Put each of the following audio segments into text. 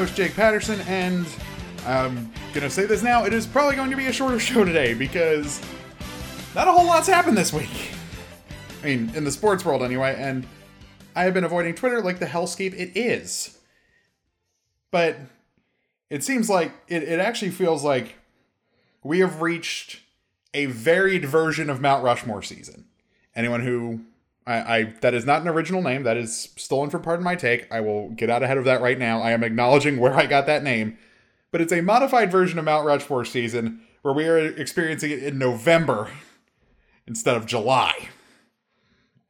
host, Jake Patterson, and I'm to say this now. It is probably going to be a shorter show today because not a whole lot's happened this week. I mean, in the sports world anyway, and I have been avoiding Twitter like the hellscape it is. But it seems like it, it actually feels like we have reached a varied version of Mount Rushmore season. Anyone who I, I that is not an original name, that is stolen from Pardon My Take. I will get out ahead of that right now. I am acknowledging where I got that name. But it's a modified version of Mount Rushmore season where we are experiencing it in November instead of July.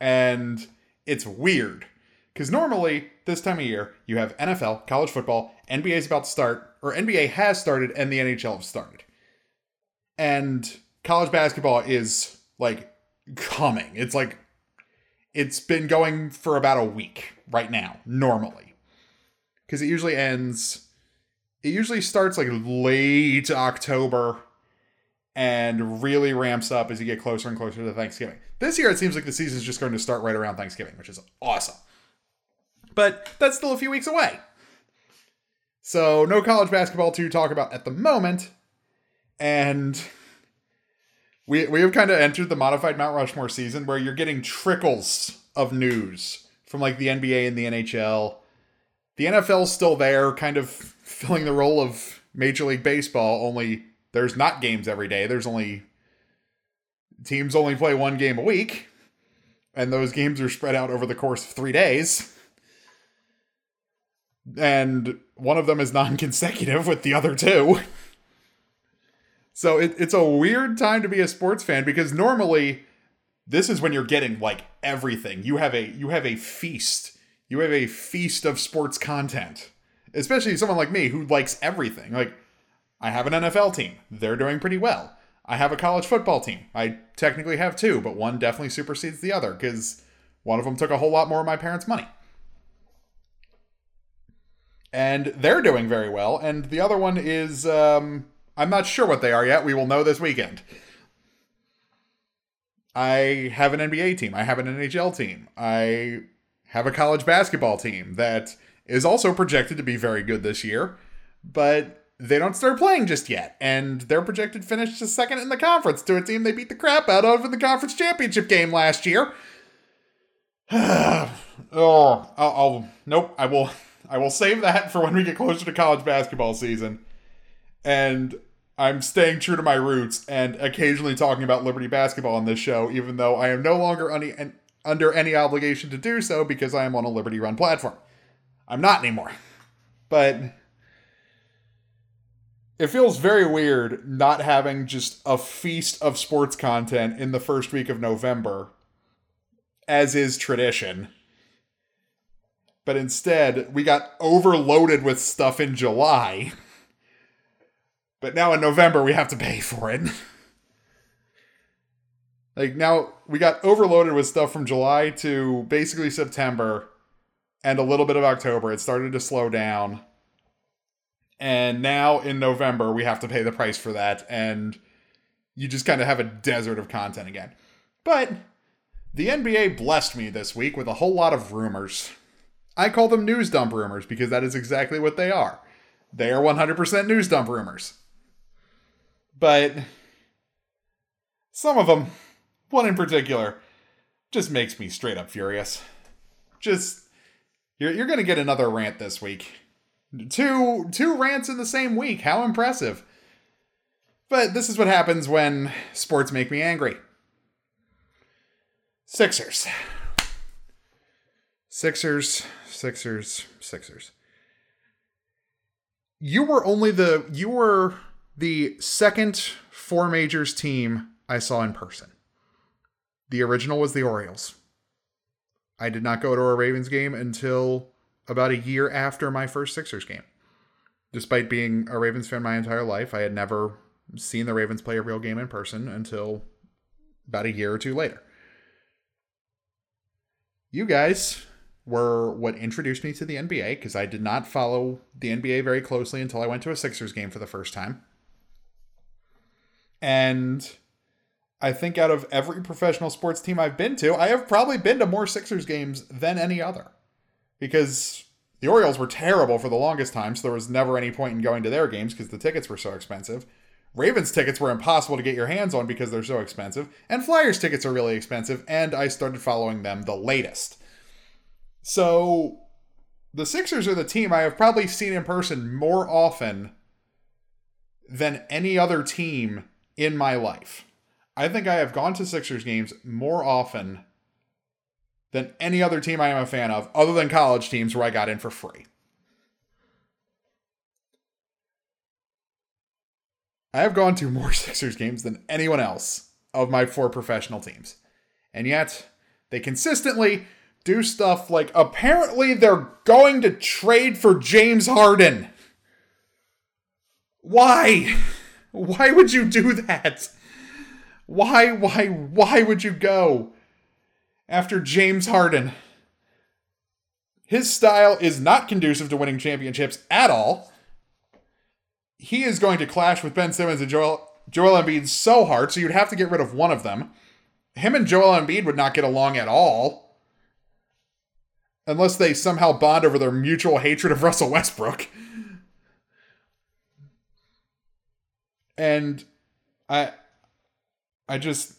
And it's weird. Because normally, this time of year, you have NFL, college football, NBA is about to start, or NBA has started, and the NHL have started. And college basketball is like coming. It's like, it's been going for about a week right now, normally. Because it usually ends, it usually starts like late October and really ramps up as you get closer and closer to Thanksgiving. This year, it seems like the season is just going to start right around Thanksgiving, which is awesome. But that's still a few weeks away. So, no college basketball to talk about at the moment. And we, we have kind of entered the modified Mount Rushmore season where you're getting trickles of news from like the NBA and the NHL. The NFL's still there, kind of filling the role of Major League Baseball, only there's not games every day. There's only teams only play one game a week, and those games are spread out over the course of three days. And one of them is non consecutive with the other two. So it, it's a weird time to be a sports fan because normally this is when you're getting like everything. You have a you have a feast. You have a feast of sports content. Especially someone like me who likes everything. Like I have an NFL team. They're doing pretty well. I have a college football team. I technically have two, but one definitely supersedes the other because one of them took a whole lot more of my parents' money. And they're doing very well. And the other one is, um, I'm not sure what they are yet. We will know this weekend. I have an NBA team. I have an NHL team. I have a college basketball team that is also projected to be very good this year. But they don't start playing just yet, and they're projected to finish the second in the conference to a team they beat the crap out of in the conference championship game last year. oh, I'll, I'll nope. I will. I will save that for when we get closer to college basketball season, and I'm staying true to my roots and occasionally talking about Liberty basketball on this show, even though I am no longer under any obligation to do so because I am on a Liberty run platform. I'm not anymore, but it feels very weird not having just a feast of sports content in the first week of November, as is tradition. But instead, we got overloaded with stuff in July. But now in November, we have to pay for it. like, now we got overloaded with stuff from July to basically September and a little bit of October. It started to slow down and now in November we have to pay the price for that and you just kind of have a desert of content again. But the NBA blessed me this week with a whole lot of rumors. I call them news dump rumors because that is exactly what they are. They are 100% news dump rumors. But some of them, one in particular, just makes me straight up furious. Just you're, you're to get another rant this week. Two two rants in the same week. How impressive. But this is what happens when sports make me angry. Sixers. Sixers, Sixers, Sixers. You were only the you were the second four majors team I saw in person. The original was the Orioles. I did not go to a Ravens game until about a year after my first Sixers game. Despite being a Ravens fan my entire life, I had never seen the Ravens play a real game in person until about a year or two later. You guys were what introduced me to the NBA because I did not follow the NBA very closely until I went to a Sixers game for the first time. And I think out of every professional sports team I've been to, I have probably been to more Sixers games than any other because The Orioles were terrible for the longest time, so there was never any point in going to their games because the tickets were so expensive. Ravens tickets were impossible to get your hands on because they're so expensive, and Flyers tickets are really expensive, and I started following them the latest. So the Sixers are the team I have probably seen in person more often than any other team in my life. I think I have gone to Sixers games more often than any other team I am a fan of, other than college teams where I got in for free. I have gone to more Sixers games than anyone else of my four professional teams. And yet, they consistently do stuff like apparently they're going to trade for James Harden. Why? Why would you do that? Why, why, why would you go after James Harden? His style is not conducive to winning championships at all he is going to clash with Ben Simmons and Joel Joel Embiid so hard, so you'd have to get rid of one of them. Him and Joel Embiid would not get along at all. Unless they somehow bond over their mutual hatred of Russell Westbrook. And I I just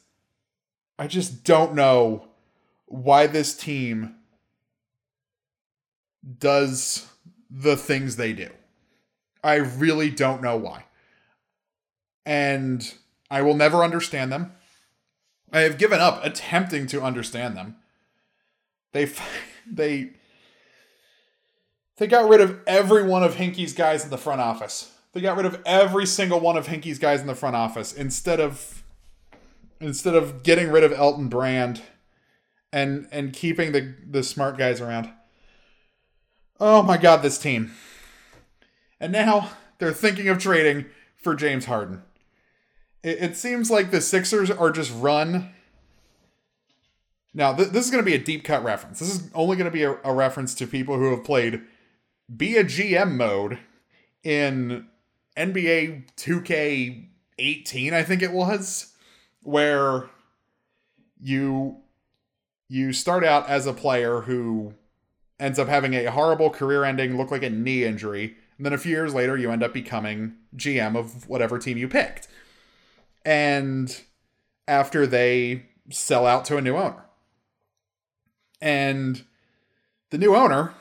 I just don't know why this team does the things they do. I really don't know why. And I will never understand them. I have given up attempting to understand them. They they they got rid of every one of Hinkie's guys in the front office. They got rid of every single one of Hinkie's guys in the front office instead of instead of getting rid of Elton Brand and and keeping the the smart guys around. Oh my god, this team. And now they're thinking of trading for James Harden. It, it seems like the Sixers are just run. Now, th- this is going to be a deep cut reference. This is only going to be a, a reference to people who have played be a GM mode in NBA 2K18, I think it was, where you you start out as a player who ends up having a horrible career ending, look like a knee injury, and then a few years later, you end up becoming GM of whatever team you picked. And after they sell out to a new owner. And the new owner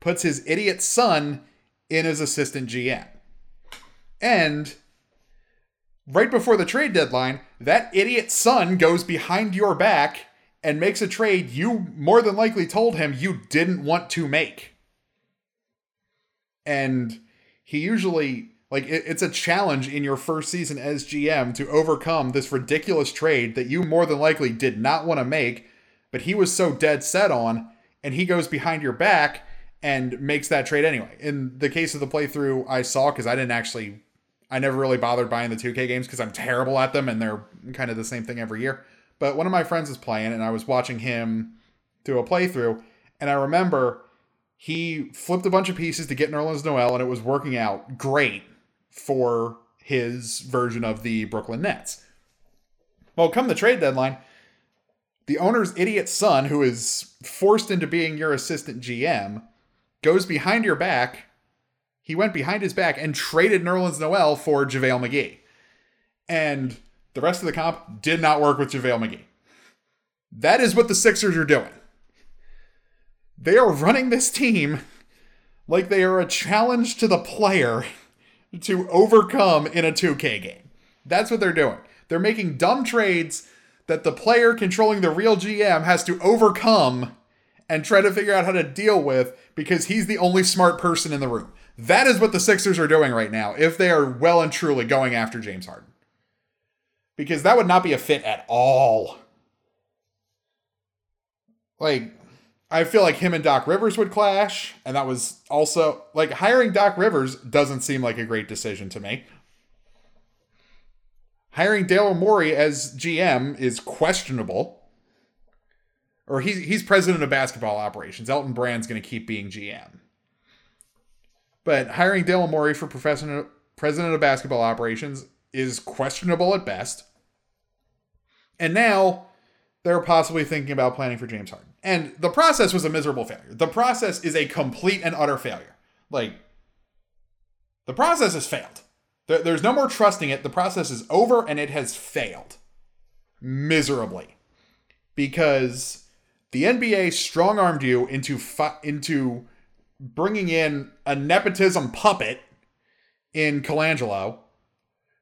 puts his idiot son in as assistant GM. And right before the trade deadline, that idiot son goes behind your back and makes a trade you more than likely told him you didn't want to make and he usually like it, it's a challenge in your first season as GM to overcome this ridiculous trade that you more than likely did not want to make, but he was so dead set on, and he goes behind your back and makes that trade anyway. In the case of the playthrough I saw, because I didn't actually, I never really bothered buying the 2K games because I'm terrible at them and they're kind of the same thing every year. But one of my friends is playing, and I was watching him do a playthrough, and I remember he flipped a bunch of pieces to get Nerlens Noel, and it was working out great for his version of the Brooklyn Nets. Well, come the trade deadline, the owner's idiot son, who is forced into being your assistant GM, goes behind your back. He went behind his back and traded Nerlens Noel for JaVale McGee. And the rest of the comp did not work with JaVale McGee. That is what the Sixers are doing. They are running this team like they are a challenge to the player to overcome in a 2K game. That's what they're doing. They're making dumb trades that the player controlling the real GM has to overcome and try to figure out how to deal with because he's the only smart person in the room. That is what the Sixers are doing right now if they are well and truly going after James Harden. Because that would not be a fit at all. Like, I feel like him and Doc Rivers would clash, and that was also like hiring Doc Rivers doesn't seem like a great decision to me. Hiring Dale Morey as GM is questionable. Or he's he's president of basketball operations. Elton Brand's going to keep being GM. But hiring Dale Morey for president of basketball operations is questionable at best. And now they're possibly thinking about planning for James Harden. And the process was a miserable failure. The process is a complete and utter failure. Like, the process has failed. There, there's no more trusting it. The process is over and it has failed miserably because the NBA strong armed you into fu- into bringing in a nepotism puppet in Colangelo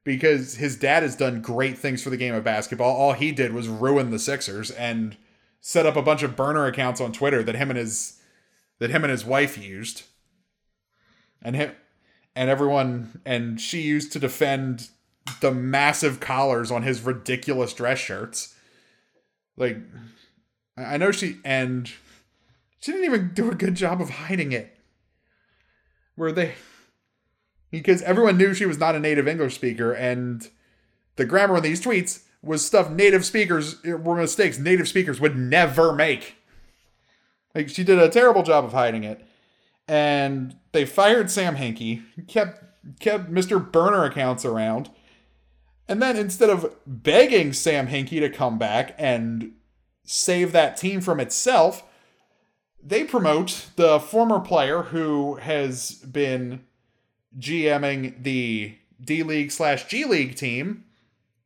because his dad has done great things for the game of basketball. All he did was ruin the Sixers and set up a bunch of burner accounts on Twitter that him and his that him and his wife used. And him and everyone and she used to defend the massive collars on his ridiculous dress shirts. Like I know she and she didn't even do a good job of hiding it. Where they because everyone knew she was not a native English speaker, and the grammar in these tweets was stuff native speakers eh, were mistakes native speakers would never make. Like she did a terrible job of hiding it, and they fired Sam Hinkie, kept kept Mr. Burner accounts around, and then instead of begging Sam Hinkie to come back and save that team from itself, they promote the former player who has been GMing the D League slash G League team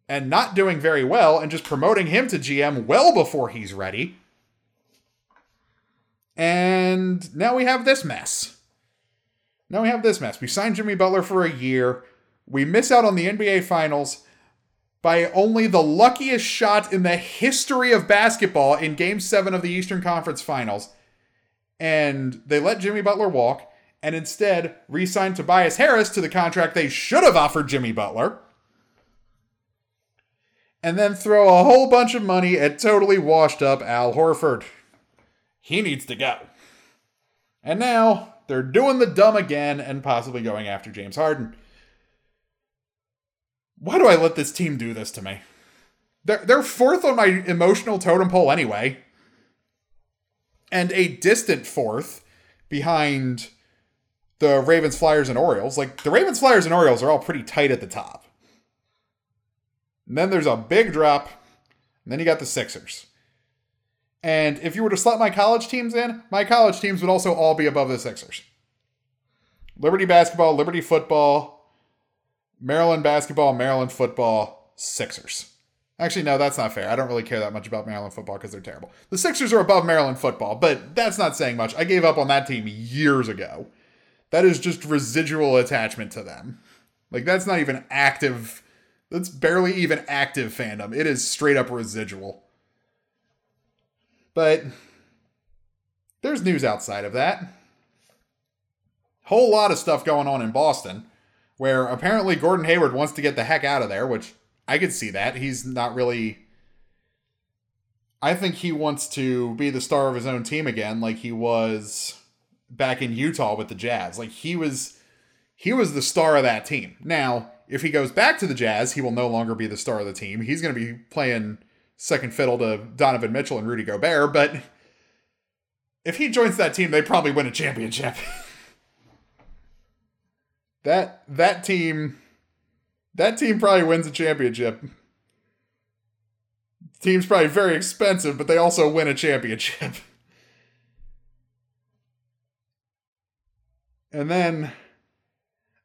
and not doing very well and just promoting him to GM well before he's ready. And now we have this mess. Now we have this mess. We signed Jimmy Butler for a year. We miss out on the NBA Finals by only the luckiest shot in the history of basketball in Game 7 of the Eastern Conference Finals. And they let Jimmy Butler walk and instead re signed Tobias Harris to the contract they should have offered Jimmy Butler. And then throw a whole bunch of money at totally washed up Al Horford. He needs to go. And now they're doing the dumb again and possibly going after James Harden. Why do I let this team do this to me? They're, they're fourth on my emotional totem pole anyway. And a distant fourth behind the Ravens, Flyers, and Orioles. Like the Ravens, Flyers, and Orioles are all pretty tight at the top. And then there's a big drop. And then you got the Sixers. And if you were to slot my college teams in, my college teams would also all be above the Sixers. Liberty basketball, Liberty football, Maryland basketball, Maryland football, Sixers. Actually, no, that's not fair. I don't really care that much about Maryland football because they're terrible. The Sixers are above Maryland football, but that's not saying much. I gave up on that team years ago that is just residual attachment to them. Like that's not even active. That's barely even active fandom. It is straight up residual. But there's news outside of that. Whole lot of stuff going on in Boston where apparently Gordon Hayward wants to get the heck out of there, which I could see that. He's not really I think he wants to be the star of his own team again like he was back in Utah with the Jazz. Like he was he was the star of that team. Now, if he goes back to the Jazz, he will no longer be the star of the team. He's going to be playing second fiddle to Donovan Mitchell and Rudy Gobert, but if he joins that team, they probably win a championship. that that team that team probably wins a championship. Team's probably very expensive, but they also win a championship. And then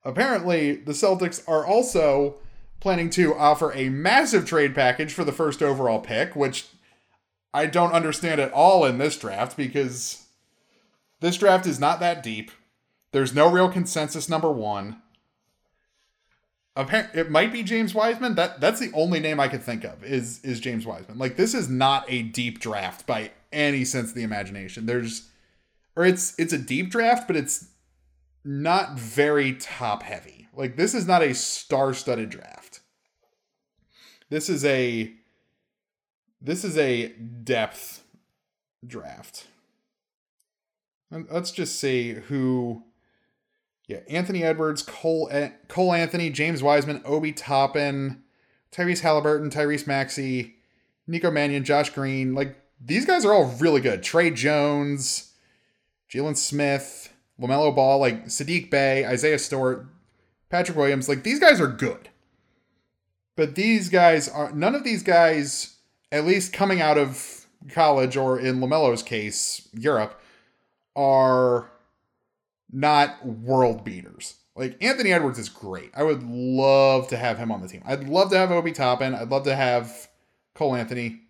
apparently the Celtics are also planning to offer a massive trade package for the first overall pick, which I don't understand at all in this draft because this draft is not that deep. There's no real consensus number 1. It might be James Wiseman. That that's the only name I could think of is is James Wiseman. Like this is not a deep draft by any sense of the imagination. There's or it's it's a deep draft, but it's not very top heavy. Like this is not a star-studded draft. This is a this is a depth draft. let's just see who yeah, Anthony Edwards, Cole Cole Anthony, James Wiseman, Obi Toppin, Tyrese Halliburton, Tyrese Maxey, Nico Mannion, Josh Green. Like these guys are all really good. Tre Jones, Jalen Smith, LaMelo Ball, like Sadiq Bey, Isaiah Stewart, Patrick Williams, like these guys are good. But these guys are none of these guys, at least coming out of college or in LaMelo's case, Europe, are not world beaters. Like Anthony Edwards is great. I would love to have him on the team. I'd love to have Obi Toppin. I'd love to have Cole Anthony.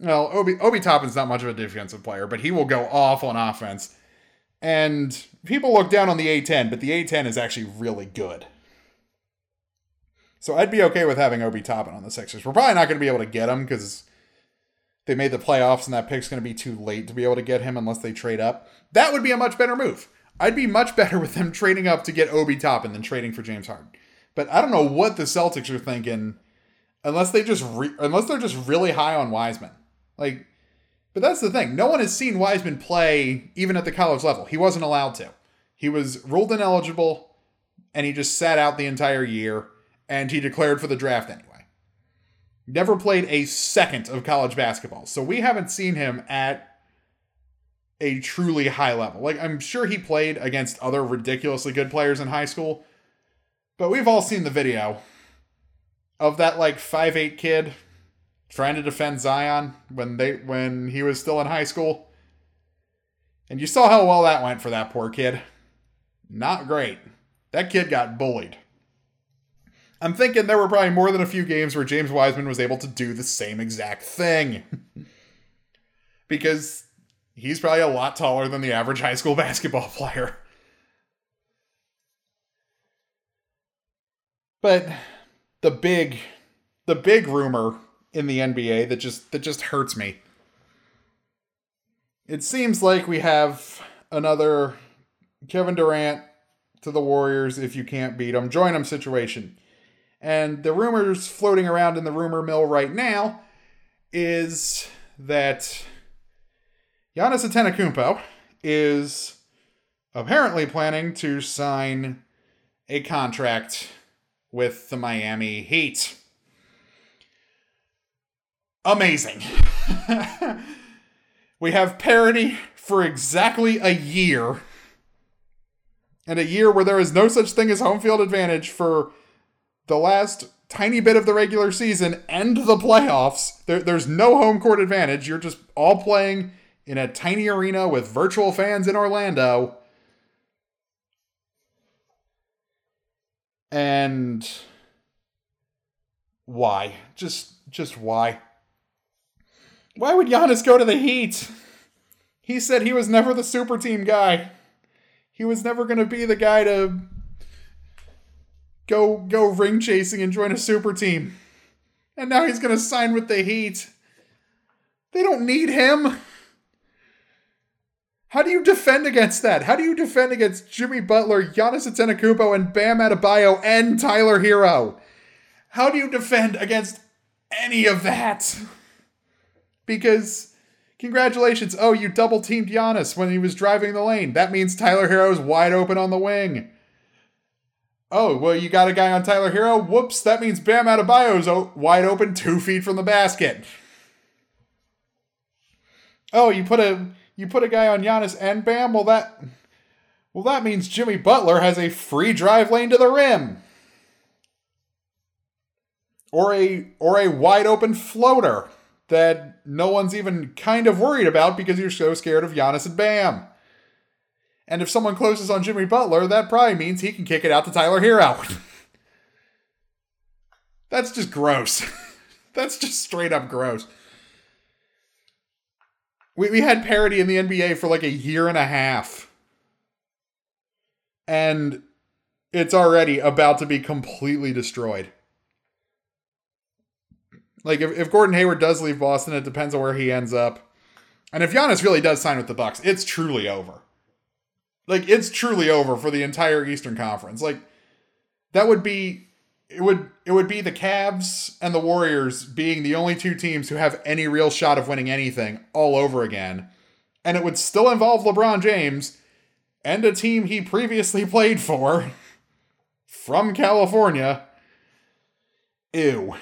Well, Obi Obi Toppin's not much of a defensive player, but he will go off on offense. And people look down on the A10, but the A10 is actually really good. So I'd be okay with having Obi Toppin on the Sixers. We're probably not going to be able to get him because they made the playoffs and that pick's going to be too late to be able to get him unless they trade up. That would be a much better move. I'd be much better with them trading up to get Obi Toppin than trading for James Harden. But I don't know what the Celtics are thinking unless they just re- unless they're just really high on Wiseman. Like but that's the thing. No one has seen Wiseman play even at the college level. He wasn't allowed to. He was ruled ineligible and he just sat out the entire year and he declared for the draft anyway. Never played a second of college basketball. So we haven't seen him at a truly high level. Like I'm sure he played against other ridiculously good players in high school, but we've all seen the video of that like five eight kid trying to defend Zion when they when he was still in high school. And you saw how well that went for that poor kid. Not great. That kid got bullied. I'm thinking there were probably more than a few games where James Wiseman was able to do the same exact thing. because he's probably a lot taller than the average high school basketball player. But the big the big rumor in the NBA that just that just hurts me. It seems like we have another Kevin Durant to the Warriors if you can't beat them, join them situation. And the rumors floating around in the rumor mill right now is that Giannis Antetokounmpo is apparently planning to sign a contract with the Miami Heat. Amazing. we have parity for exactly a year. And a year where there is no such thing as home field advantage for the last tiny bit of the regular season and the playoffs. There, there's no home court advantage. You're just all playing in a tiny arena with virtual fans in Orlando. And why? Just just why? Why would Giannis go to the Heat? He said he was never the super team guy. He was never going to be the guy to go go ring chasing and join a super team. And now he's going to sign with the Heat. They don't need him. How do you defend against that? How do you defend against Jimmy Butler, Giannis Antetokounmpo, and Bam Adebayo and Tyler Herro? How do you defend against any of that? Because congratulations, oh, you double teamed Giannis when he was driving the lane. That means Tyler Herro is wide open on the wing. Oh, well, you got a guy on Tyler Herro. Whoops, that means Bam Adebayo's wide open two feet from the basket. Oh, you put a you put a guy on Giannis and Bam. Well, that well that means Jimmy Butler has a free drive lane to the rim, or a or a wide open floater that no one's even kind of worried about because you're so scared of Giannis and Bam. And if someone closes on Jimmy Butler, that probably means he can kick it out to Tyler Herro. That's just gross. That's just straight up gross. We, we had parity in the NBA for like a year and a half. And it's already about to be completely destroyed. Like if, if Gordon Hayward does leave Boston, it depends on where he ends up. And if Giannis really does sign with the Bucks, it's truly over. Like it's truly over for the entire Eastern Conference. Like that would be it would it would be the Cavs and the Warriors being the only two teams who have any real shot of winning anything all over again. And it would still involve LeBron James and a team he previously played for from California. Ew.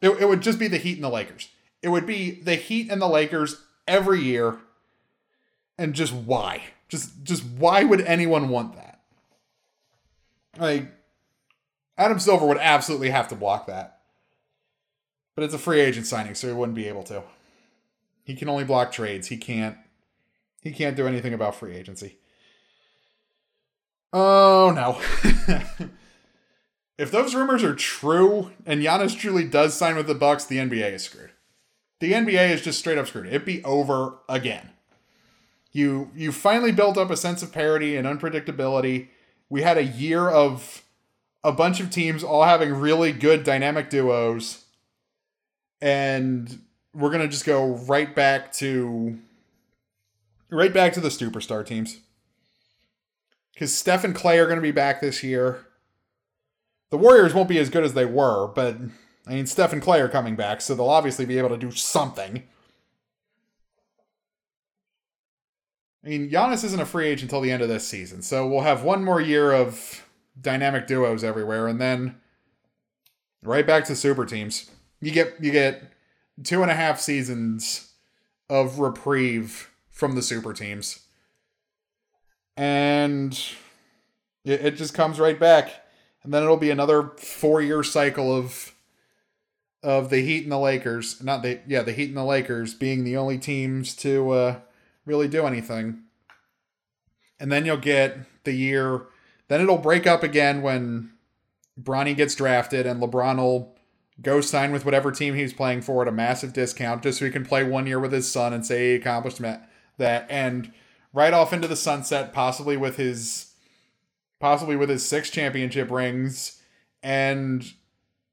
It, it would just be the Heat and the Lakers. It would be the Heat and the Lakers every year. And just why? Just just why would anyone want that? Like Adam Silver would absolutely have to block that. But it's a free agent signing, so he wouldn't be able to. He can only block trades. He can't he can't do anything about free agency. Oh no. if those rumors are true and Giannis truly does sign with the Bucks, the NBA is screwed. The NBA is just straight up screwed. It'd be over again. You you finally built up a sense of parity and unpredictability. We had a year of a bunch of teams all having really good dynamic duos and we're going to just go right back to right back to the superstar teams. Cuz Steph and Klay are going to be back this year. The Warriors won't be as good as they were, but I mean Steph and Klay are coming back, so they'll obviously be able to do something. I mean, Giannis isn't a free agent until the end of this season, so we'll have one more year of dynamic duos everywhere, and then right back to super teams. You get you get two and a half seasons of reprieve from the super teams. And it, it just comes right back. And then it'll be another four year cycle of of the Heat and the Lakers. Not the yeah, the Heat and the Lakers being the only teams to uh, really do anything. And then you'll get the year then it'll break up again when Bronny gets drafted and LeBron will go sign with whatever team he's playing for at a massive discount just so he can play one year with his son and say he accomplished that. And right off into the sunset possibly with his possibly with his six championship rings and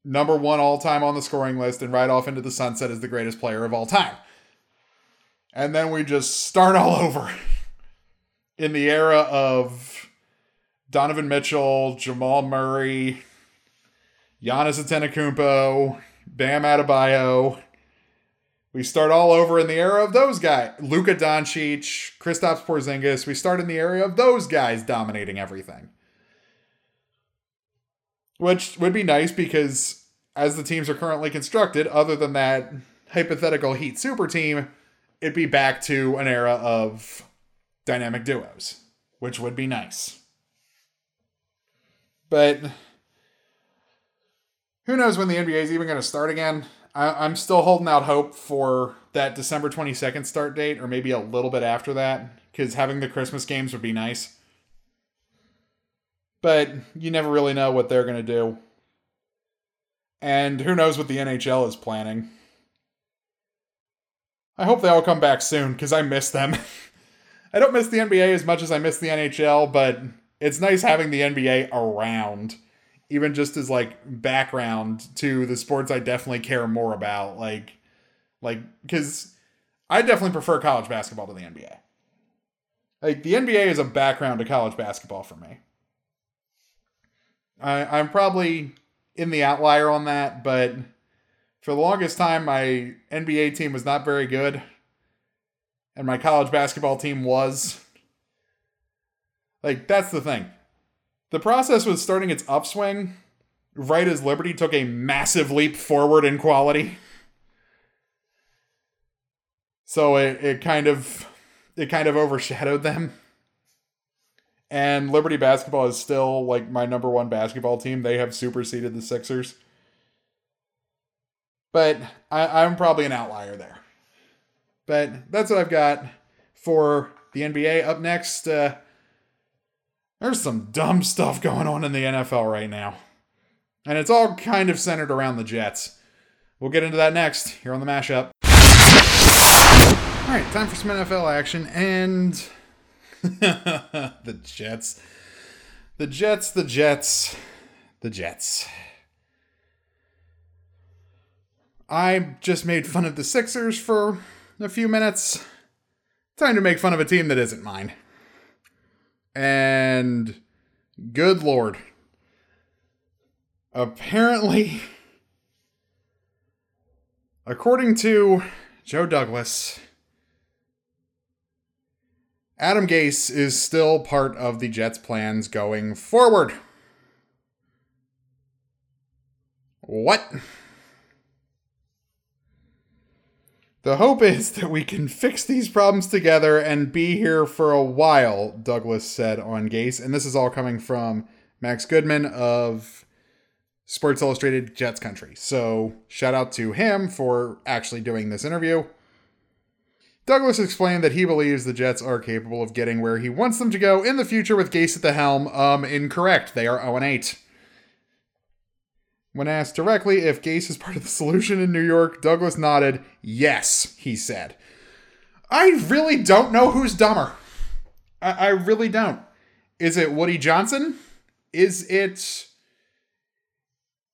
number one all time on the scoring list and right off into the sunset as the greatest player of all time. And then we just start all over in the era of Donovan Mitchell, Jamal Murray, Giannis Antetokounmpo, Bam Adebayo. We start all over in the era of those guys. Luka Doncic, Kristaps Porzingis. We start in the area of those guys dominating everything. Which would be nice because as the teams are currently constructed, other than that hypothetical Heat super team, it'd be back to an era of dynamic duos, which would be nice. But who knows when the NBA is even going to start again? I, am still holding out hope for that December 22nd start date, or maybe a little bit after that, because having the Christmas games would be nice. But you never really know what they're going to do. And who knows what the NHL is planning. I hope they all come back soon, because I miss them. I don't miss the NBA as much as I miss the NHL, but it's nice having the NBA around even just as like background to the sports I definitely care more about. Like, like because I definitely prefer college basketball to the NBA. Like the NBA is a background to college basketball for me. I, I'm probably in the outlier on that, but for the longest time, my NBA team was not very good, and my college basketball team was. Like that's the thing. The process was starting its upswing right as Liberty took a massive leap forward in quality. So it, it kind of it kind of overshadowed them. And Liberty basketball is still like my number one basketball team. They have superseded the Sixers. But I, I'm probably an outlier there. But that's what I've got for the NBA. Up next, uh, there's some dumb stuff going on in the NFL right now. And it's all kind of centered around the Jets. We'll get into that next here on the mashup. All right, time for some NFL action. And the Jets. The Jets, the Jets, the Jets. I just made fun of the Sixers for a few minutes. Time to make fun of a team that isn't mine. And good lord. Apparently, according to Joe Douglas, Adam Gase is still part of the Jets' plans going forward. What? The hope is that we can fix these problems together and be here for a while, Douglas said on Gase. And this is all coming from Max Goodman of Sports Illustrated Jets Country. So shout out to him for actually doing this interview. Douglas explained that he believes the Jets are capable of getting where he wants them to go in the future with Gase at the helm. Um, incorrect. They are 0 8. When asked directly if Gase is part of the solution in New York, Douglas nodded. Yes, he said. I really don't know who's dumber. I, I really don't. Is it Woody Johnson? Is it.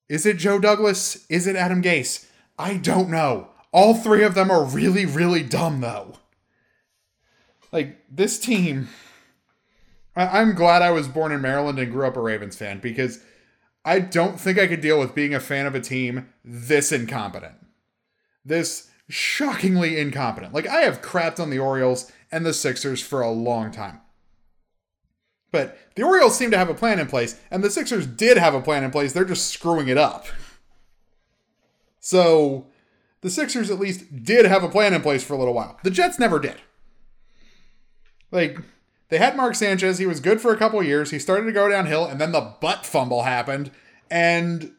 Is it Joe Douglas? Is it Adam Gase? I don't know. All three of them are really, really dumb, though. Like, this team. I- I'm glad I was born in Maryland and grew up a Ravens fan because I don't think I could deal with being a fan of a team this incompetent. This shockingly incompetent. Like, I have crapped on the Orioles and the Sixers for a long time. But the Orioles seem to have a plan in place, and the Sixers did have a plan in place. They're just screwing it up. So, the Sixers at least did have a plan in place for a little while. The Jets never did. Like, they had Mark Sanchez. He was good for a couple years. He started to go downhill, and then the butt fumble happened, and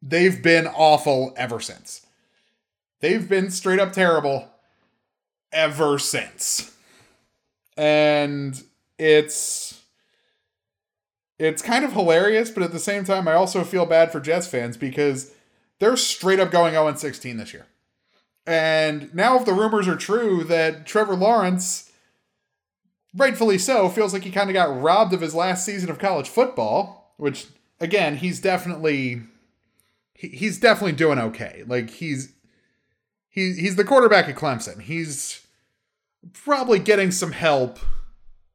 they've been awful ever since. They've been straight up terrible ever since. And it's it's kind of hilarious, but at the same time I also feel bad for Jets fans because they're straight up going 0 16 this year. And now if the rumors are true that Trevor Lawrence rightfully so feels like he kind of got robbed of his last season of college football, which again, he's definitely he's definitely doing okay. Like he's he, he's the quarterback at Clemson. He's probably getting some help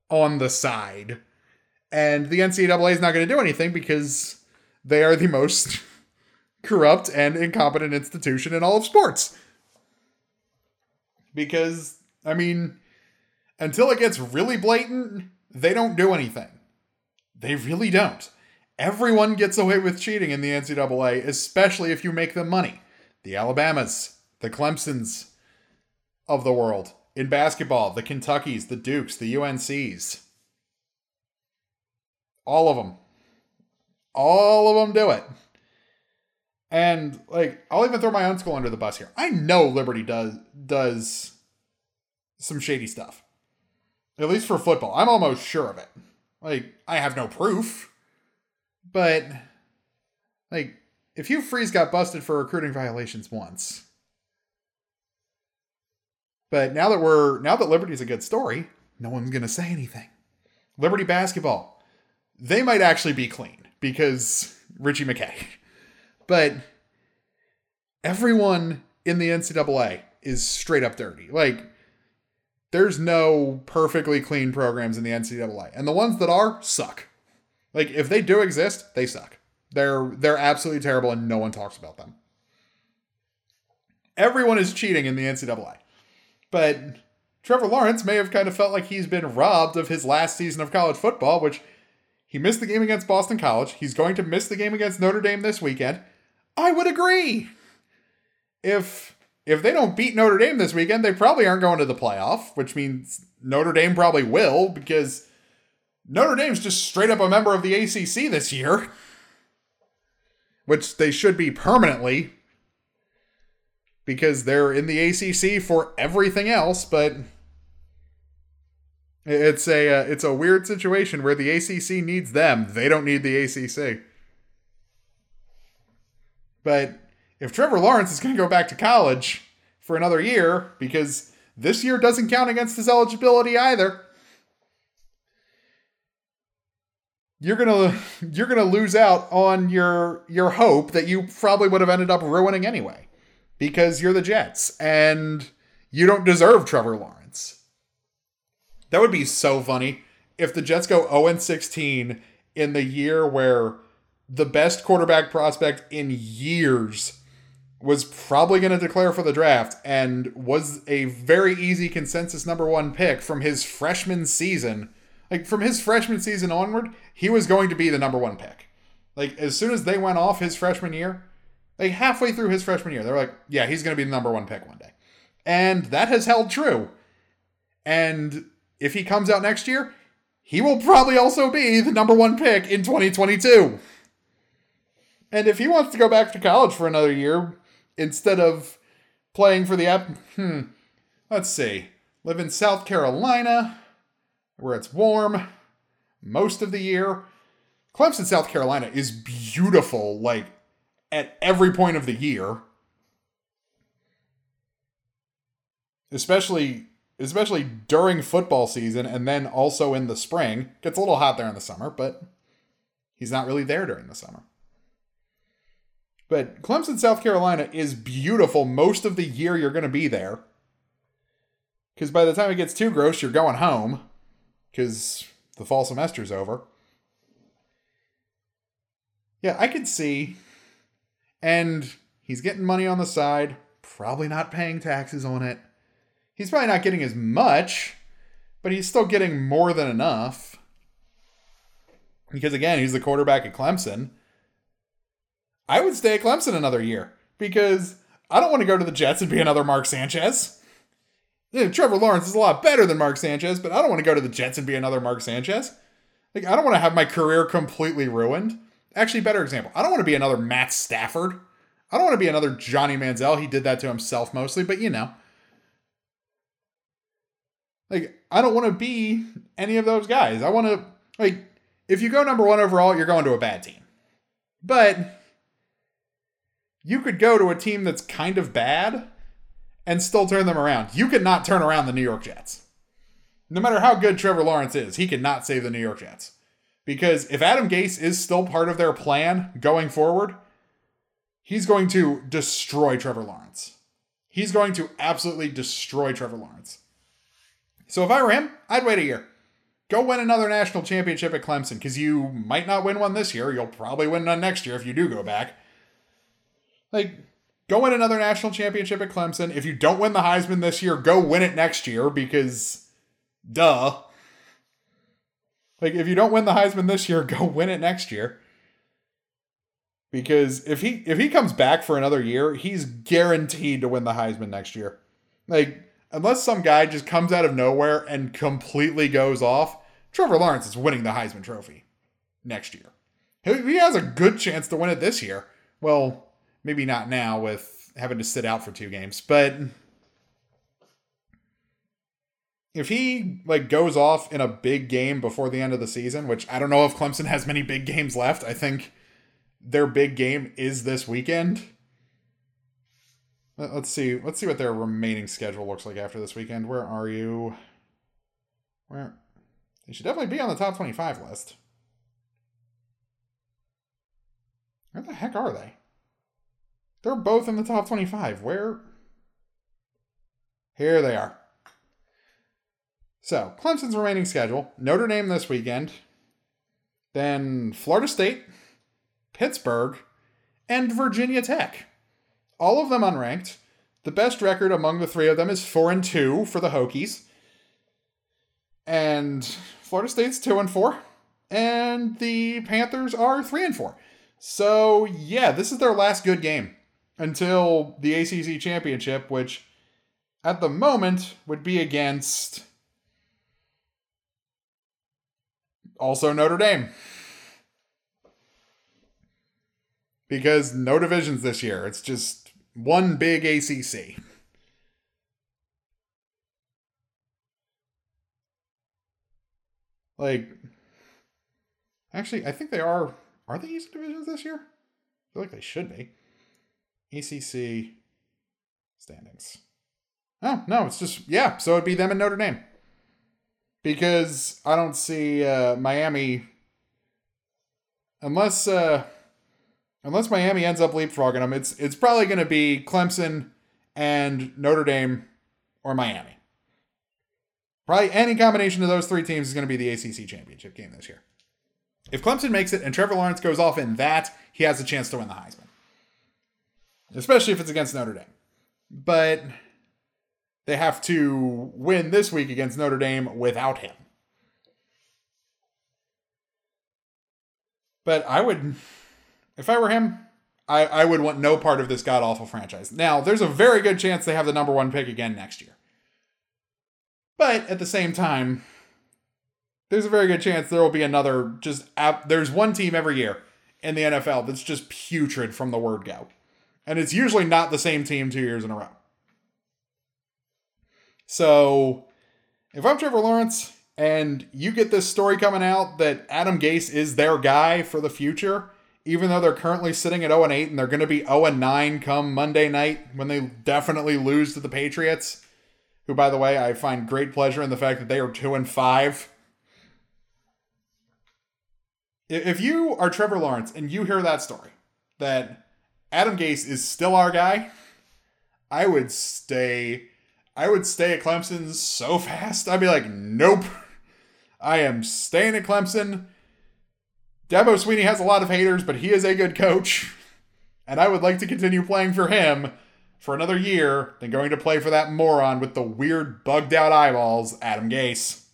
on the side. And the NCAA is not going to do anything because they are the most corrupt and incompetent institution in all of sports. Because, I mean, until it gets really blatant, they don't do anything. They really don't. Everyone gets away with cheating in the NCAA, especially if you make them money. The Alabamas, the Clemsons of the world. In basketball, the Kentuckys, the Dukes, the UNCs. All of them. All of them do it. And like, I'll even throw my own school under the bus here. I know Liberty does does some shady stuff. At least for football. I'm almost sure of it. Like, I have no proof. But like, if Hugh Freeze got busted for recruiting violations once, but now that we're now that Liberty's a good story, no one's gonna say anything. Liberty basketball, they might actually be clean because Ritchie McKay. But everyone in the NCAA is straight up dirty. Like there's no perfectly clean programs in the NCAA, and the ones that are suck. Like if they do exist, they suck. They're they're absolutely terrible, and no one talks about them. Everyone is cheating in the NCAA. But Trevor Lawrence may have kind of felt like he's been robbed of his last season of college football, which he missed the game against Boston College. He's going to miss the game against Notre Dame this weekend. I would agree. If if they don't beat Notre Dame this weekend, they probably aren't going to the playoff, which means Notre Dame probably will because Notre Dame's just straight up a member of the ACC this year, which they should be permanently because they're in the ACC for everything else, but it's a uh, it's a weird situation where the ACC needs them. They don't need the ACC. But if Trevor Lawrence is going to go back to college for another year because this year doesn't count against his eligibility either, you're gonna you're gonna lose out on your your hope that you probably would have ended up ruining anyway because you're the Jets and you don't deserve Trevor Lawrence. That would be so funny if the Jets go 0 16 in the year where the best quarterback prospect in years was probably going to declare for the draft and was a very easy consensus number one pick from his freshman season. Like from his freshman season onward, he was going to be the number one pick. Like as soon as they went off his freshman year, like halfway through his freshman year, they're like, yeah, he's going to be the number one pick one day. And that has held true. And if he comes out next year, he will probably also be the number one pick in 2022. And if he wants to go back to college for another year, instead of playing for the app, hmm, let's see. live in South Carolina, where it's warm most of the year. Clemson, South Carolina is beautiful, like at every point of the year. Especially especially during football season and then also in the spring. Gets a little hot there in the summer, but he's not really there during the summer. But Clemson, South Carolina is beautiful most of the year you're going to be there. Because by the time it gets too gross, you're going home. Because the fall semester's over. Yeah, I could see. And he's getting money on the side, probably not paying taxes on it. He's probably not getting as much, but he's still getting more than enough. Because again, he's the quarterback at Clemson. I would stay at Clemson another year because I don't want to go to the Jets and be another Mark Sanchez. Yeah, Trevor Lawrence is a lot better than Mark Sanchez, but I don't want to go to the Jets and be another Mark Sanchez. Like, I don't want to have my career completely ruined. Actually, better example, I don't want to be another Matt Stafford. I don't want to be another Johnny Manziel. He did that to himself mostly, but you know. Like, I don't want to be any of those guys. I want to, like, if you go number one overall, you're going to a bad team. But you could go to a team that's kind of bad and still turn them around. You could not turn around the New York Jets. No matter how good Trevor Lawrence is, he cannot save the New York Jets. Because if Adam Gase is still part of their plan going forward, he's going to destroy Trevor Lawrence. He's going to absolutely destroy Trevor Lawrence. So if I were him, I'd wait a year. Go win another national championship at Clemson because you might not win one this year. You'll probably win one next year if you do go back. Like, go win another national championship at Clemson. If you don't win the Heisman this year, go win it next year because, duh. Like, if you don't win the Heisman this year, go win it next year. Because if he if he comes back for another year, he's guaranteed to win the Heisman next year. Like, unless some guy just comes out of nowhere and completely goes off, Trevor Lawrence is winning the Heisman Trophy next year. He has a good chance to win it this year. Well, maybe not now with having to sit out for two games, but if he like goes off in a big game before the end of the season, which I don't know if Clemson has many big games left. I think their big game is this weekend. Let's see. Let's see what their remaining schedule looks like after this weekend. Where are you? Where they should definitely be on the top 25 list. Where the heck are they? They're both in the top 25. Where? Here they are. So, Clemson's remaining schedule Notre Dame this weekend, then Florida State, Pittsburgh, and Virginia Tech. All of them unranked. The best record among the three of them is 4 and 2 for the Hokies. And Florida State's 2 and 4. And the Panthers are 3 and 4. So, yeah, this is their last good game until the ACC championship, which at the moment would be against also Notre Dame. Because no divisions this year. It's just one big ACC. Like, actually, I think they are. Are they East divisions this year? I feel like they should be. ACC standings. Oh, no, it's just, yeah, so it'd be them and Notre Dame. Because I don't see uh, Miami, unless uh, unless Miami ends up leapfrogging them, it's, it's probably going to be Clemson and Notre Dame or Miami. Probably any combination of those three teams is going to be the ACC championship game this year. If Clemson makes it and Trevor Lawrence goes off in that, he has a chance to win the Heisman especially if it's against Notre Dame. But they have to win this week against Notre Dame without him. But I would, if I were him, I, I would want no part of this god awful franchise. Now, there's a very good chance they have the number one pick again next year. But at the same time, there's a very good chance there will be another just, there's one team every year in the NFL that's just putrid from the word go. And it's usually not the same team two years in a row. So if I'm Trevor Lawrence and you get this story coming out that Adam Gase is their guy for the future, even though they're currently sitting at 0 8 and they're going to be 0 9 come Monday night when they definitely lose to the Patriots, who, by the way, I find great pleasure in the fact that they are 2 and 5. If you are Trevor Lawrence and you hear that story, that Adam Gase is still our guy, I would stay. I would stay at Clemson so fast. I'd be like, nope. I am staying at Clemson. Dabo Swinney has a lot of haters, but he is a good coach. And I would like to continue playing for him for another year than going to play for that moron with the weird bugged out eyeballs, Adam Gase.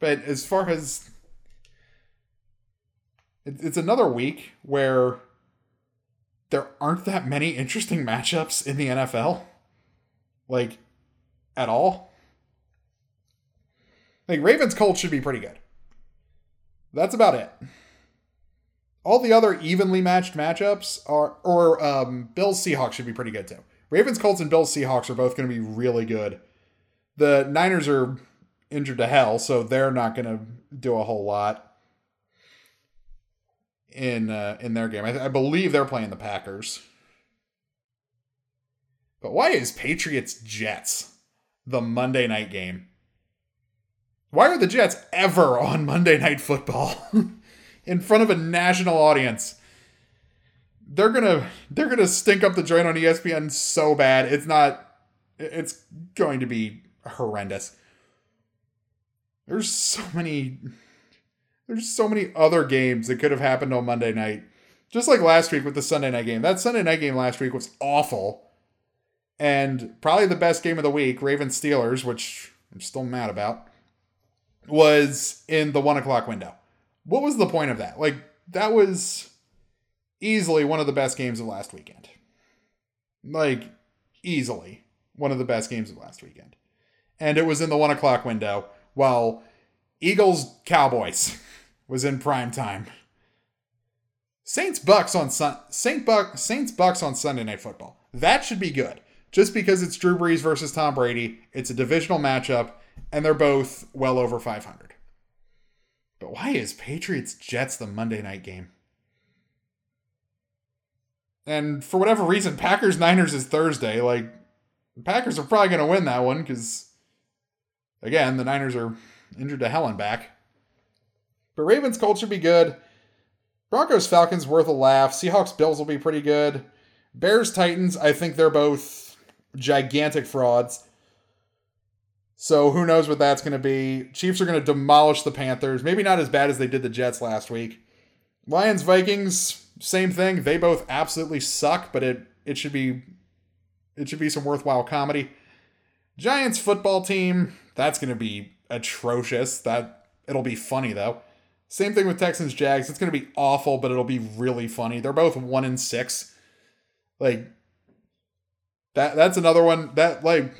But as far as it's another week where there aren't that many interesting matchups in the NFL. Like, at all. Like, Ravens Colts should be pretty good. That's about it. All the other evenly matched matchups are, or um, Bills Seahawks should be pretty good too. Ravens Colts and Bills Seahawks are both going to be really good. The Niners are injured to hell, so they're not going to do a whole lot in uh, in their game. I, I believe they're playing the Packers. But why is Patriots Jets the Monday night game? Why are the Jets ever on Monday Night Football in front of a national audience? They're gonna they're gonna stink up the joint on ESPN so bad. It's not. It's going to be horrendous. There's so many there's so many other games that could have happened on Monday night. Just like last week with the Sunday night game. That Sunday night game last week was awful. And probably the best game of the week, Ravens Steelers, which I'm still mad about, was in the one o'clock window. What was the point of that? Like, that was easily one of the best games of last weekend. Like, easily one of the best games of last weekend. And it was in the one o'clock window while Eagles Cowboys was in prime time. Saints Bucks on Sun Saint Buck Saints Bucks on Sunday Night Football. That should be good. Just because it's Drew Brees versus Tom Brady, it's a divisional matchup, and they're both well over 500. But why is Patriots Jets the Monday night game? And for whatever reason, Packers Niners is Thursday. Like, Packers are probably going to win that one because, again, the Niners are injured to hell and back. But Ravens Colts should be good. Broncos Falcons worth a laugh. Seahawks Bills will be pretty good. Bears Titans, I think they're both gigantic frauds. So who knows what that's going to be. Chiefs are going to demolish the Panthers. Maybe not as bad as they did the Jets last week. Lions Vikings, same thing. They both absolutely suck, but it it should be it should be some worthwhile comedy. Giants football team, that's going to be atrocious. That it'll be funny though. Same thing with Texans Jags. It's going to be awful, but it'll be really funny. They're both one in six. Like that. That's another one that like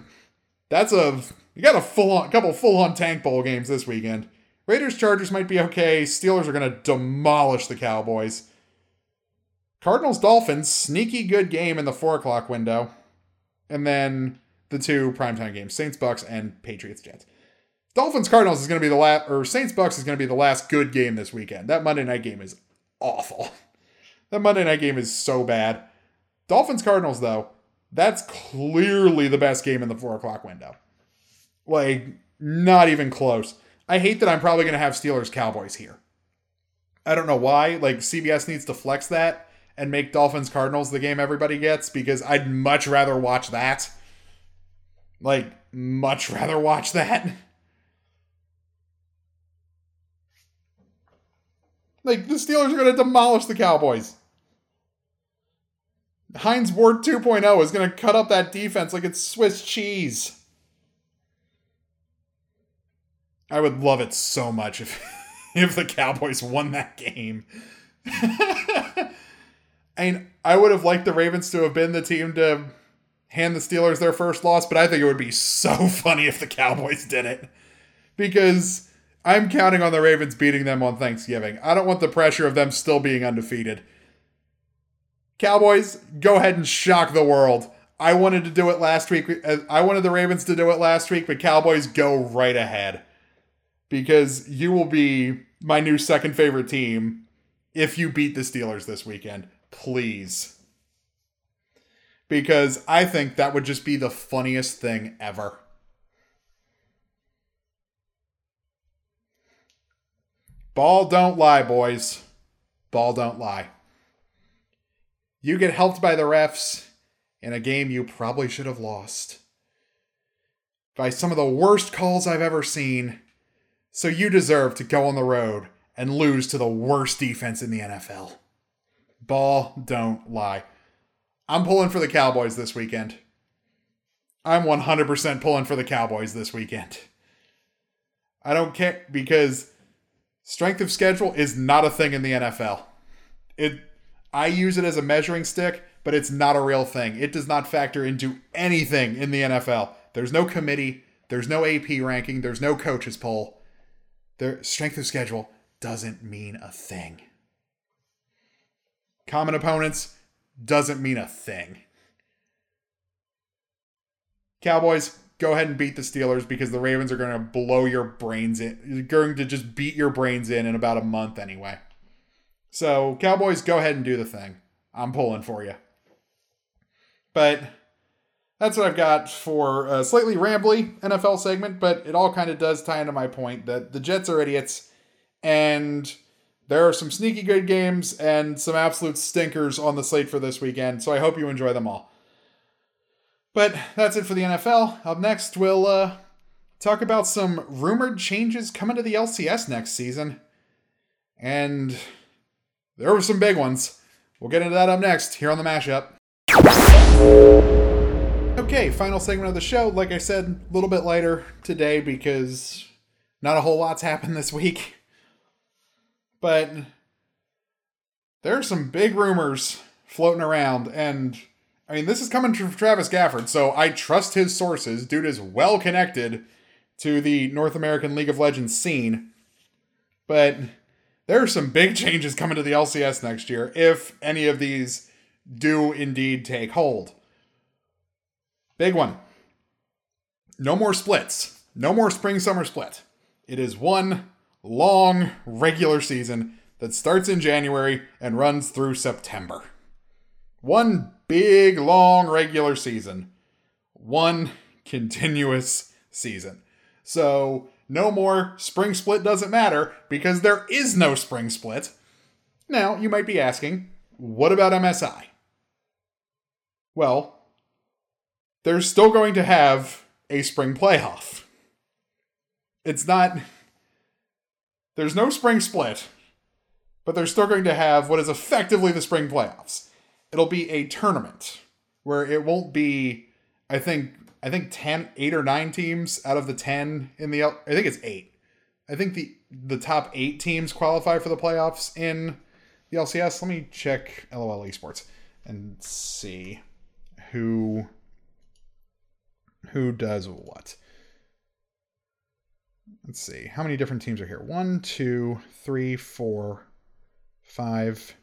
that's a you got a full on couple full on tank bowl games this weekend. Raiders Chargers might be okay. Steelers are going to demolish the Cowboys. Cardinals Dolphins sneaky good game in the four o'clock window, and then the two primetime games: Saints Bucks and Patriots Jets. Dolphins Cardinals is going to be the last, or Saints Bucks is going to be the last good game this weekend. That Monday night game is awful. That Monday night game is so bad. Dolphins Cardinals, though, that's clearly the best game in the four o'clock window. Like, not even close. I hate that I'm probably going to have Steelers Cowboys here. I don't know why. Like, CBS needs to flex that and make Dolphins Cardinals the game everybody gets because I'd much rather watch that. Like, much rather watch that. Like the Steelers are going to demolish the Cowboys. Hines Ward 2.0 is going to cut up that defense like it's Swiss cheese. I would love it so much if if the Cowboys won that game. I mean, I would have liked the Ravens to have been the team to hand the Steelers their first loss, but I think it would be so funny if the Cowboys did it. Because I'm counting on the Ravens beating them on Thanksgiving. I don't want the pressure of them still being undefeated. Cowboys, go ahead and shock the world. I wanted to do it last week. I wanted the Ravens to do it last week, but Cowboys go right ahead because you will be my new second favorite team if you beat the Steelers this weekend. Please. Because I think that would just be the funniest thing ever. Ball don't lie, boys. Ball don't lie. You get helped by the refs in a game you probably should have lost. By some of the worst calls I've ever seen. So you deserve to go on the road and lose to the worst defense in the NFL. Ball don't lie. I'm pulling for the Cowboys this weekend. I'm 100% pulling for the Cowboys this weekend. I don't care because strength of schedule is not a thing in the NFL. It I use it as a measuring stick, but it's not a real thing. It does not factor into anything in the NFL. There's no committee, there's no AP ranking, there's no coaches poll. Their strength of schedule doesn't mean a thing. Common opponents doesn't mean a thing. Cowboys, go ahead and beat the Steelers because the Ravens are going to blow your brains in. You're going to just beat your brains in in about a month anyway. So, Cowboys, go ahead and do the thing. I'm pulling for you. But that's what I've got for a slightly rambly NFL segment, but it all kind of does tie into my point that the Jets are idiots and there are some sneaky good games and some absolute stinkers on the slate for this weekend, so I hope you enjoy them all. But that's it for the NFL. Up next, we'll uh, talk about some rumored changes coming to the LCS next season. And there were some big ones. We'll get into that up next here on the mashup. Okay, final segment of the show. Like I said, a little bit later today because not a whole lot's happened this week. But there are some big rumors floating around, and I mean, this is coming from Travis Gafford, so I trust his sources. Dude is well connected to the North American League of Legends scene. But there are some big changes coming to the LCS next year if any of these do indeed take hold. Big one. No more splits. No more spring summer split. It is one long regular season that starts in January and runs through September. One big long regular season. One continuous season. So, no more spring split doesn't matter because there is no spring split. Now, you might be asking, what about MSI? Well, they're still going to have a spring playoff. It's not. There's no spring split, but they're still going to have what is effectively the spring playoffs. It'll be a tournament where it won't be, I think, I think 10, 8 or 9 teams out of the 10 in the, I think it's 8. I think the, the top 8 teams qualify for the playoffs in the LCS. Let me check LOL Esports and see who who does what. Let's see. How many different teams are here? One, two, three, four, five.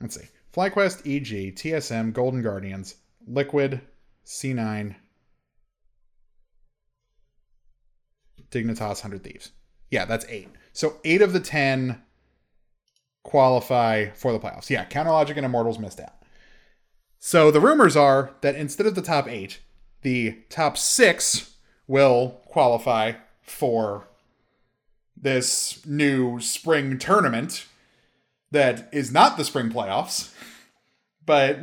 Let's see. FlyQuest, EG, TSM, Golden Guardians, Liquid, C9, Dignitas, 100 Thieves. Yeah, that's eight. So eight of the 10 qualify for the playoffs. Yeah, Counterlogic and Immortals missed out. So the rumors are that instead of the top eight, the top six will qualify for this new spring tournament that is not the spring playoffs, but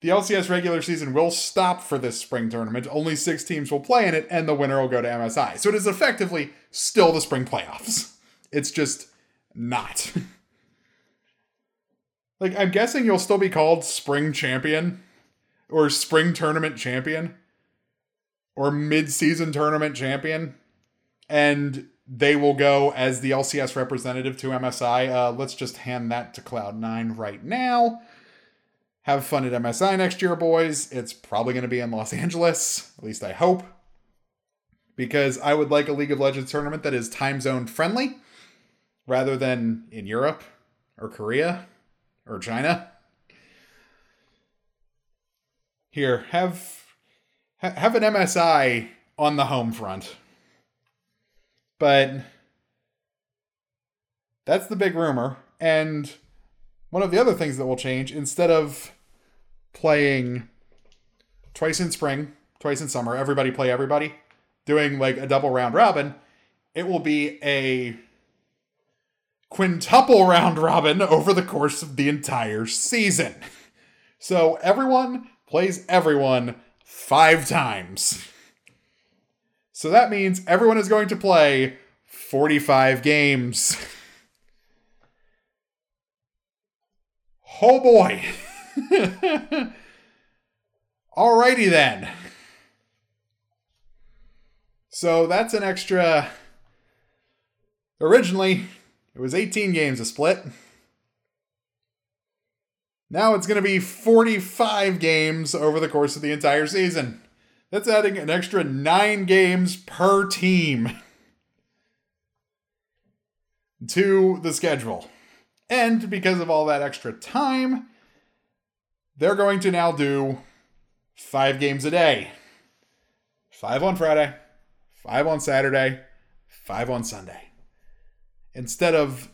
the LCS regular season will stop for this spring tournament. Only six teams will play in it, and the winner will go to MSI. So it is effectively still the spring playoffs. It's just not. like, I'm guessing you'll still be called spring champion or spring tournament champion or mid-season tournament champion, and they will go as the LCS representative to MSI. Uh, let's just hand that to Cloud9 right now. Have fun at MSI next year, boys. It's probably going to be in Los Angeles, at least I hope, because I would like a League of Legends tournament that is time zone friendly rather than in Europe or Korea or China. here, have have an MSI on the home front. But that's the big rumor. And one of the other things that will change, instead of playing twice in spring, twice in summer, everybody play everybody, doing like a double round robin, it will be a quintuple round robin over the course of the entire season. So everyone plays everyone five times. So that means everyone is going to play 45 games. Oh boy. Alrighty then. So that's an extra. Originally, it was 18 games a split. Now it's going to be 45 games over the course of the entire season. That's adding an extra nine games per team to the schedule. And because of all that extra time, they're going to now do five games a day five on Friday, five on Saturday, five on Sunday. Instead of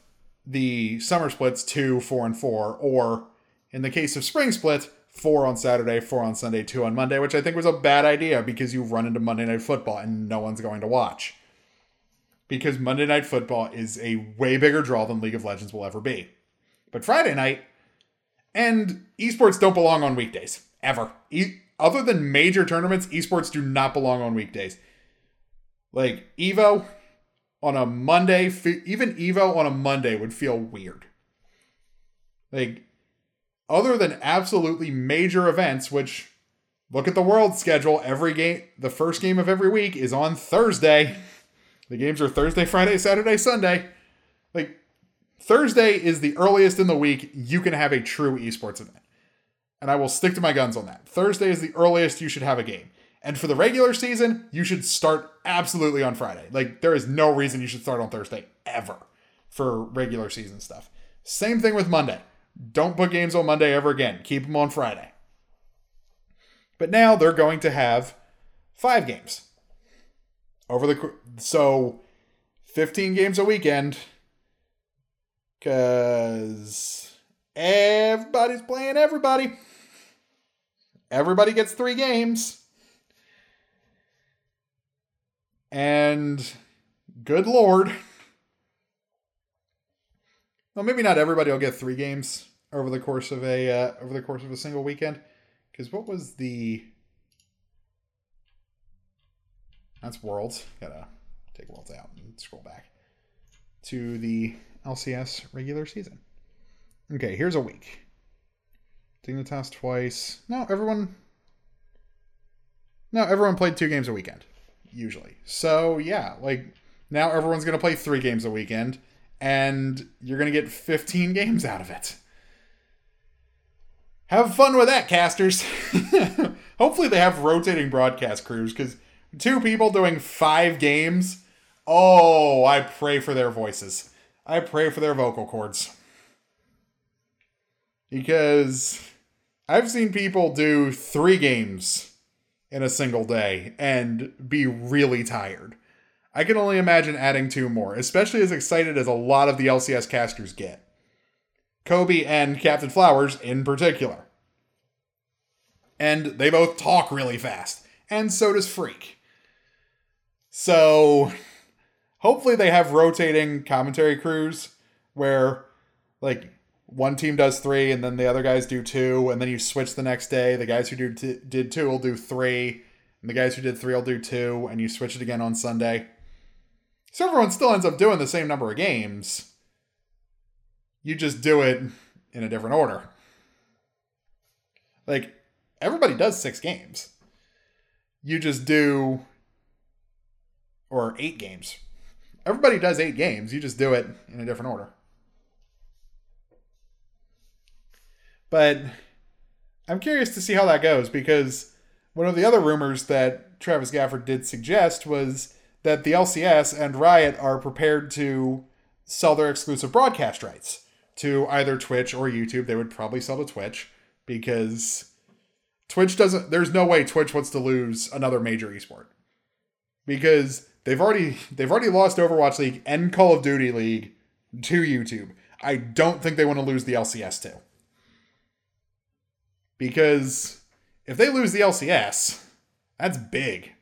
the summer splits, two, four, and four, or in the case of spring split, four on Saturday, four on Sunday, two on Monday, which I think was a bad idea because you run into Monday Night Football and no one's going to watch. Because Monday Night Football is a way bigger draw than League of Legends will ever be. But Friday night, and esports don't belong on weekdays, ever. E- other than major tournaments, esports do not belong on weekdays. Like Evo on a Monday, even Evo on a Monday would feel weird. Like, other than absolutely major events, which look at the world schedule, every game, the first game of every week is on Thursday. The games are Thursday, Friday, Saturday, Sunday. Like, Thursday is the earliest in the week you can have a true esports event and I will stick to my guns on that. Thursday is the earliest you should have a game. And for the regular season, you should start absolutely on Friday. Like, there is no reason you should start on Thursday ever for regular season stuff. Same thing with Monday. Don't put games on Monday ever again. Keep them on Friday. But now they're going to have five games over the so 15 games a weekend because everybody's playing everybody. Everybody gets three games. And good lord. Well, maybe not everybody will get three games over the course of a uh, over the course of a single weekend. Because what was the? That's Worlds. Gotta take Worlds out and scroll back to the LCS regular season. Okay, here's a week. Dignitas twice. No, everyone. No, everyone played two games a weekend, usually. So yeah, like now everyone's gonna play three games a weekend, and you're gonna get 15 games out of it. Have fun with that, casters. Hopefully they have rotating broadcast crews, because two people doing five games. Oh, I pray for their voices. I pray for their vocal cords. Because I've seen people do three games in a single day and be really tired. I can only imagine adding two more, especially as excited as a lot of the LCS casters get. Kobe and Captain Flowers in particular. And they both talk really fast, and so does Phreak. So, hopefully, they have rotating commentary crews where, like, one team does three and then the other guys do two and then you switch the next day the guys who do t- did two will do three and the guys who did three will do two and you switch it again on sunday so everyone still ends up doing the same number of games. You just do it in a different order. Like everybody does six games. You just do or eight games. Everybody does eight games. You just do it in a different order. But I'm curious to see how that goes because one of the other rumors that Travis Gafford did suggest was that the LCS and Riot are prepared to sell their exclusive broadcast rights to either Twitch or YouTube. They would probably sell to Twitch because Twitch doesn't. There's no way Twitch wants to lose another major esport because they've already they've already lost Overwatch League and Call of Duty League to YouTube. I don't think they want to lose the LCS too. Because if they lose the LCS, that's big.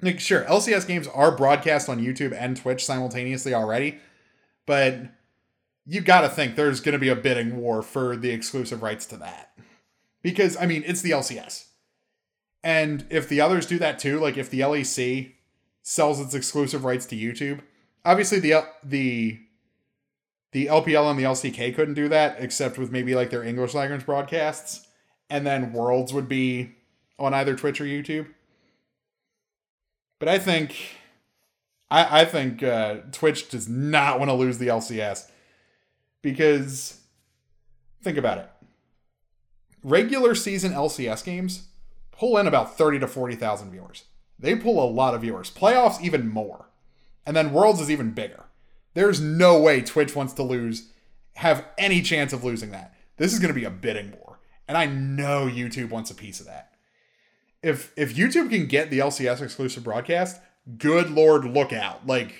Like, sure, LCS games are broadcast on YouTube and Twitch simultaneously already, but you got to think there's going to be a bidding war for the exclusive rights to that. Because, I mean, it's the LCS. And if the others do that too, like if the LEC sells its exclusive rights to YouTube, obviously the the the LPL and the LCK couldn't do that except with maybe like their English language broadcasts, and then Worlds would be on either Twitch or YouTube. But I think, I I think uh, Twitch does not want to lose the LCS because think about it. Regular season LCS games pull in about 30 to 40,000 viewers. They pull a lot of viewers. Playoffs even more. And then Worlds is even bigger. There's no way Twitch wants to lose have any chance of losing that. This is going to be a bidding war. And I know YouTube wants a piece of that. If if YouTube can get the LCS exclusive broadcast, good lord look out. Like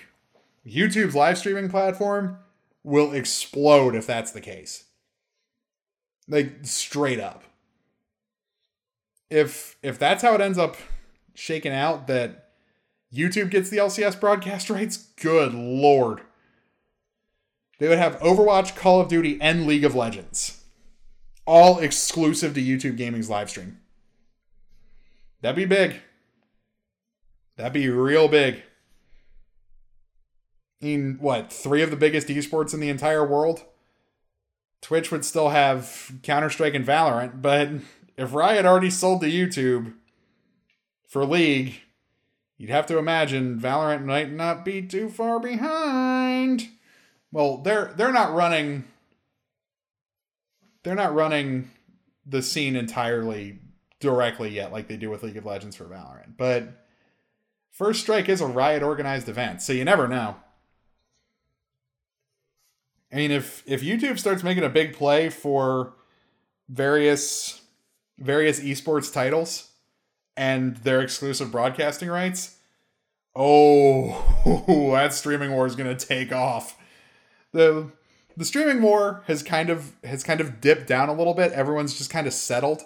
YouTube's live streaming platform will explode if that's the case. Like straight up. If if that's how it ends up shaking out that YouTube gets the LCS broadcast rights, good lord. They would have Overwatch, Call of Duty, and League of Legends. All exclusive to YouTube Gaming's live stream. That'd be big. That'd be real big. In what, three of the biggest esports in the entire world? Twitch would still have Counter Strike and Valorant, but if Riot already sold to YouTube for League, you'd have to imagine Valorant might not be too far behind. Well, they're they're not running they're not running the scene entirely directly yet like they do with League of Legends for Valorant. But First Strike is a Riot organized event, so you never know. I mean, if if YouTube starts making a big play for various various esports titles and their exclusive broadcasting rights, oh, that streaming war is going to take off. the The streaming war has kind of has kind of dipped down a little bit. Everyone's just kind of settled.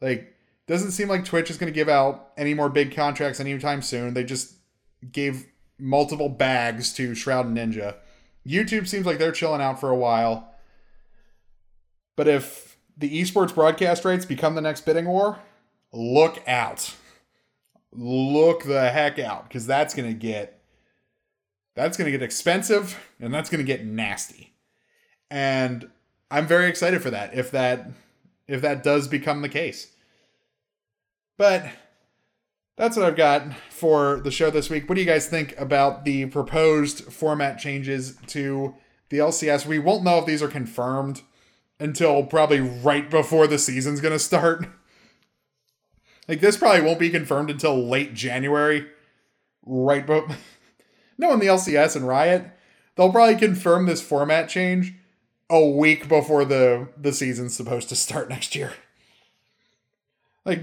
Like, doesn't seem like Twitch is going to give out any more big contracts anytime soon. They just gave multiple bags to Shroud and Ninja YouTube seems like they're chilling out for a while. But if the esports broadcast rights become the next bidding war, look out. Look the heck out because that's going to get that's going to get expensive and that's going to get nasty. And I'm very excited for that if that if that does become the case. But that's what I've got for the show this week. What do you guys think about the proposed format changes to the LCS? We won't know if these are confirmed until probably right before the season's going to start. Like this probably won't be confirmed until late January. Right but no in the LCS and Riot, they'll probably confirm this format change a week before the the season's supposed to start next year. Like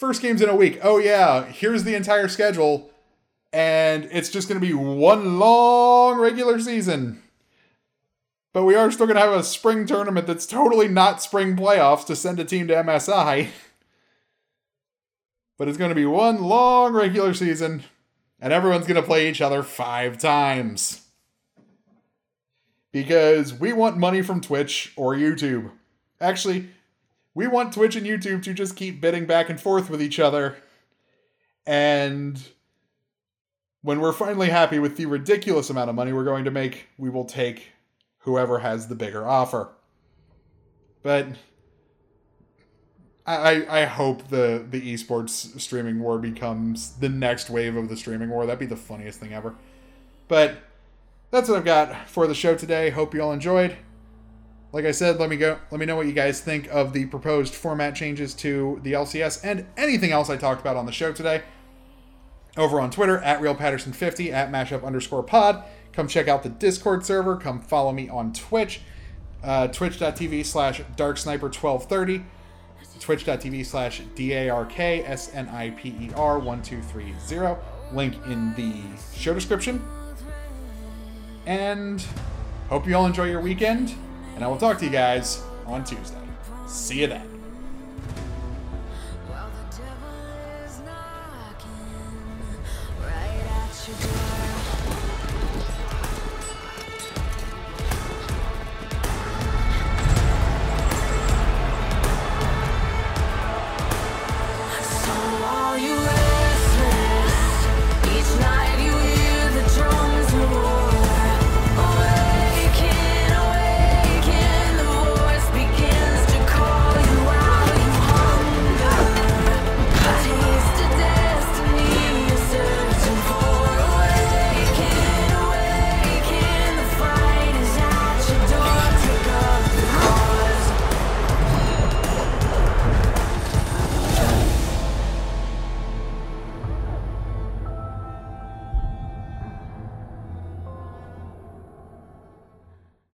first game's in a week. Oh yeah, here's the entire schedule, and it's just going to be one long regular season. But we are still going to have a spring tournament that's totally not spring playoffs to send a team to MSI. but it's going to be one long regular season, and everyone's going to play each other five times. Because we want money from Twitch or YouTube. Actually, we want Twitch and YouTube to just keep bidding back and forth with each other. And when we're finally happy with the ridiculous amount of money we're going to make, we will take whoever has the bigger offer. But I, I hope the, the esports streaming war becomes the next wave of the streaming war. That'd be the funniest thing ever. But that's what I've got for the show today. Hope you all enjoyed like I said, let me go. Let me know what you guys think of the proposed format changes to the LCS and anything else I talked about on the show today. Over on Twitter at RealPatterson50 at mashup underscore pod. Come check out the Discord server. Come follow me on Twitch, uh, twitch.tv slash darksniper1230. twitch.tv slash D-A-R-K-S-N-I-P-E-R 1230. Link in the show description. And hope you all enjoy your weekend, and I will talk to you guys on Tuesday. See you then.